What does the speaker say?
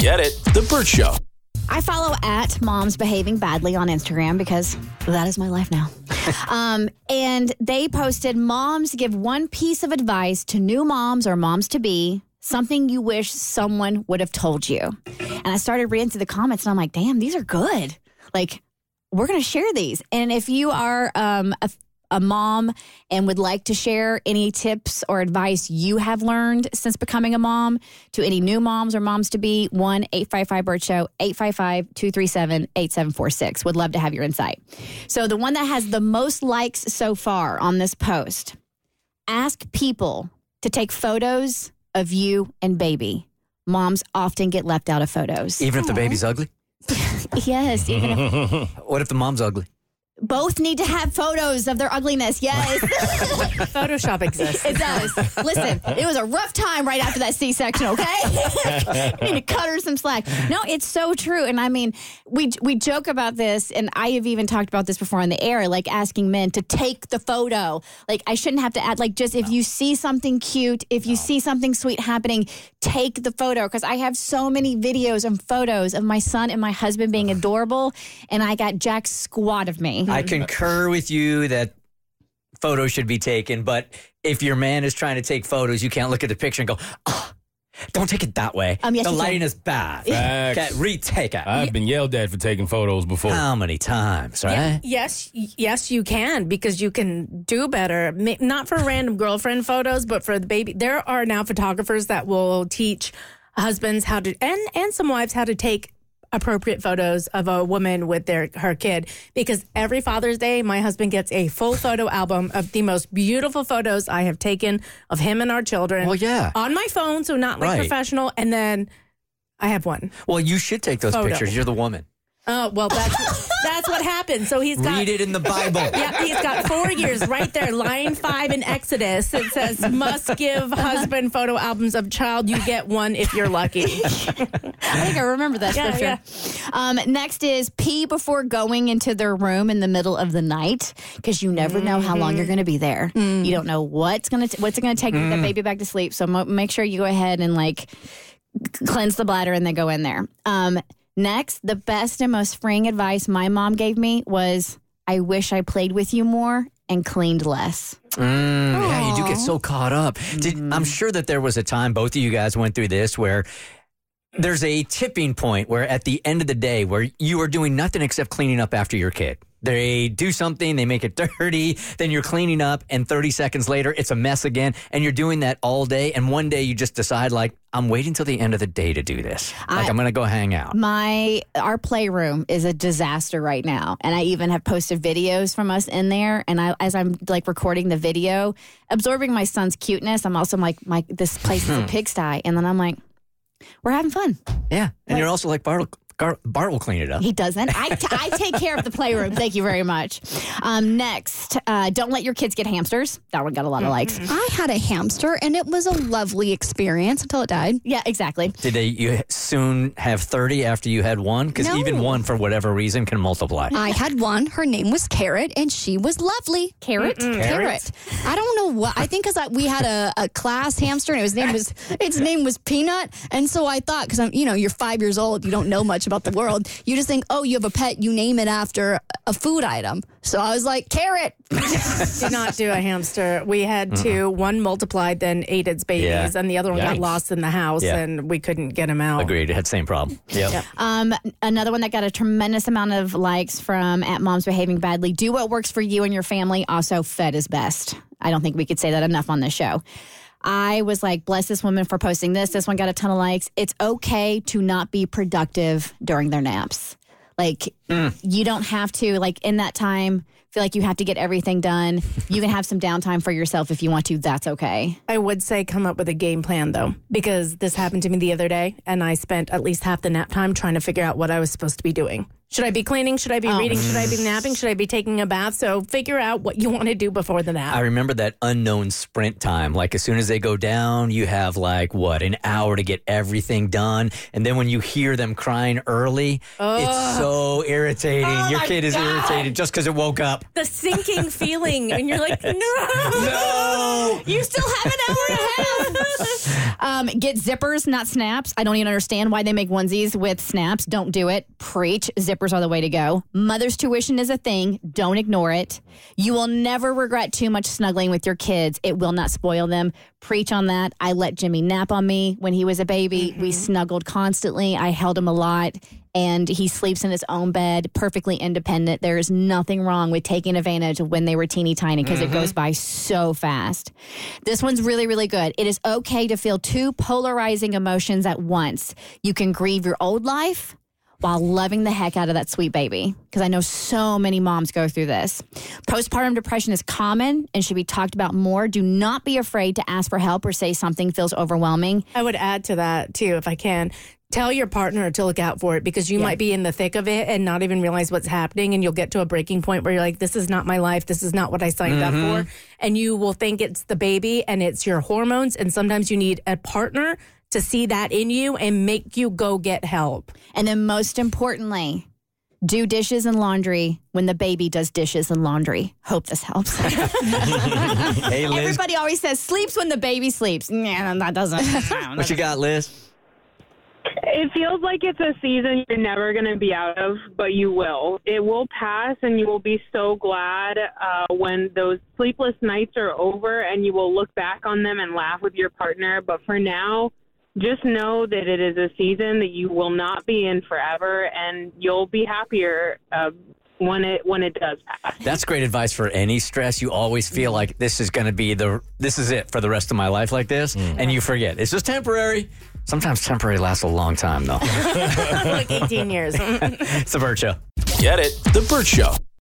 Get it? The Burt Show. I follow at moms behaving badly on Instagram because that is my life now. um, and they posted moms give one piece of advice to new moms or moms to be, something you wish someone would have told you. And I started reading through the comments and I'm like, damn, these are good. Like, we're going to share these. And if you are um, a a mom and would like to share any tips or advice you have learned since becoming a mom to any new moms or moms to be, 1 855 Burt Show, 855 237 8746. Would love to have your insight. So, the one that has the most likes so far on this post ask people to take photos of you and baby. Moms often get left out of photos. Even if the baby's ugly? yes, even if What if the mom's ugly? Both need to have photos of their ugliness. Yes. Photoshop exists. It does. Listen, it was a rough time right after that C section. Okay, need to cut her some slack. No, it's so true, and I mean, we we joke about this, and I have even talked about this before on the air, like asking men to take the photo. Like I shouldn't have to add. Like just if you see something cute, if you see something sweet happening, take the photo because I have so many videos and photos of my son and my husband being adorable, and I got jack squat of me. I concur with you that photos should be taken, but if your man is trying to take photos, you can't look at the picture and go, oh, don't take it that way. Um, yes, the you can. lighting is bad. Facts. Okay, retake it. I've been yelled at for taking photos before. How many times, right? Yes, yes, you can because you can do better. Not for random girlfriend photos, but for the baby. There are now photographers that will teach husbands how to and and some wives how to take appropriate photos of a woman with their her kid because every father's day my husband gets a full photo album of the most beautiful photos i have taken of him and our children Well, yeah. on my phone so not like Right. professional and then i have one. Well, you should take those Photo. pictures. You're the woman. Oh well that's that's what happened so he's got Read it in the Bible. Yeah, he's got four years right there. Line five in Exodus. It says, must give husband photo albums of child. You get one if you're lucky. I think I remember that Yeah, scripture. Um, next is pee before going into their room in the middle of the night because you never know how long you're going to be there. You don't know what's going to what's it going to take to get that baby back to sleep. So mo- make sure you go ahead and like cleanse the bladder and then go in there. Um, next, the best and most freeing advice my mom gave me was, "I wish I played with you more and cleaned less." Mm, yeah, you do get so caught up. Did, I'm sure that there was a time both of you guys went through this where there's a tipping point where at the end of the day where you are doing nothing except cleaning up after your kid. They do something, they make it dirty, then you're cleaning up, and 30 seconds later, it's a mess again. And you're doing that all day. And one day you just decide, like, I'm waiting till the end of the day to do this. Like, I- I'm going to go hang out. my our playroom is a disaster right now and i even have posted videos from us in there and i as i'm like recording the video absorbing my son's cuteness i'm also like my this place is a hmm. pigsty and then i'm like we're having fun Yeah. And you're also like, Bart, Gar- Bart will clean it up. he doesn't I, t- I take care of the playroom thank you very much um, next uh, don't let your kids get hamsters that one got a lot of likes I had a hamster and it was a lovely experience until it died. yeah exactly Did they you soon have 30 after you had one? Because No. even one, for whatever reason, can multiply. I had one. Her name was Carrot and she was lovely. carrot Carrot. I don't know what. I think because we had a, a class hamster and his name was its name was Peanut, and so I thought because I'm you know you're five years old, you don't know much about the world. You just think, oh, you have a pet, you name it after a food item. So I was like, Carrot. Did not do a hamster. We had two. One multiplied, then ate its babies, Yeah. and the other one got lost in the house, Yeah. and we couldn't get him out. Agreed. It had the same problem. Yep. Um, another one that got a tremendous amount of likes from at Moms Behaving Badly. Do what works for you and your family. Also, fed is best. I don't think we could say that enough on this show. I was like, bless this woman for posting this. This one got a ton of likes. It's okay to not be productive during their naps. Like, mm. you don't have to, like, in that time, feel like you have to get everything done. You can have some downtime for yourself if you want to. That's okay. I would say come up with a game plan though, because this happened to me the other day, and I spent at least half the nap time trying to figure out what I was supposed to be doing. Should I be cleaning? Should I be reading? Should I be napping? Should I be taking a bath? So figure out what you want to do before the nap. I remember that unknown sprint time. Like as soon as they go down, you have like what an hour to get everything done, and then when you hear them crying early, it's so irritating. Your kid is irritated just because it woke up. the sinking feeling, and you're like, no, No. You still have an hour and a half. um, get zippers, not snaps. I don't even understand why they make onesies with snaps. Don't do it. Preach. Are the way to go. Mother's tuition is a thing. Don't ignore it. You will never regret too much snuggling with your kids. It will not spoil them. Preach on that. I let Jimmy nap on me when he was a baby. We mm-hmm. snuggled constantly. I held him a lot. And he sleeps in his own bed, perfectly independent. There is nothing wrong with taking advantage of when they were teeny tiny because it mm-hmm. goes by so fast. This one's really, really good. It is okay to feel two polarizing emotions at once. You can grieve your old life while loving the heck out of that sweet baby. Because I know so many moms go through this. Postpartum depression is common and should be talked about more. Do not be afraid to ask for help or say something feels overwhelming. I would add to that too, if I can. Tell your partner to look out for it because you might be in the thick of it and not even realize what's happening. And you'll get to a breaking point where you're like, this is not my life. This is not what I signed up mm-hmm. for. And you will think it's the baby and it's your hormones. And sometimes you need a partner to see that in you and make you go get help. And then, most importantly, do dishes and laundry when the baby does dishes and laundry. Hope this helps. Hey Liz, Everybody always says sleeps when the baby sleeps. Yeah, that doesn't. what you got, Liz? It feels like it's a season you're never going to be out of, but you will. It will pass, and you will be so glad uh, when those sleepless nights are over and you will look back on them and laugh with your partner. But for now, just know that it is a season that you will not be in forever, and you'll be happier uh, when it when it does pass. That's great advice for any stress. You always feel like this is going to be the this is it for the rest of my life like this, and you forget it's just temporary. Sometimes temporary lasts a long time though. like 18 years. it's the Burt Show. Get it? The Burt Show.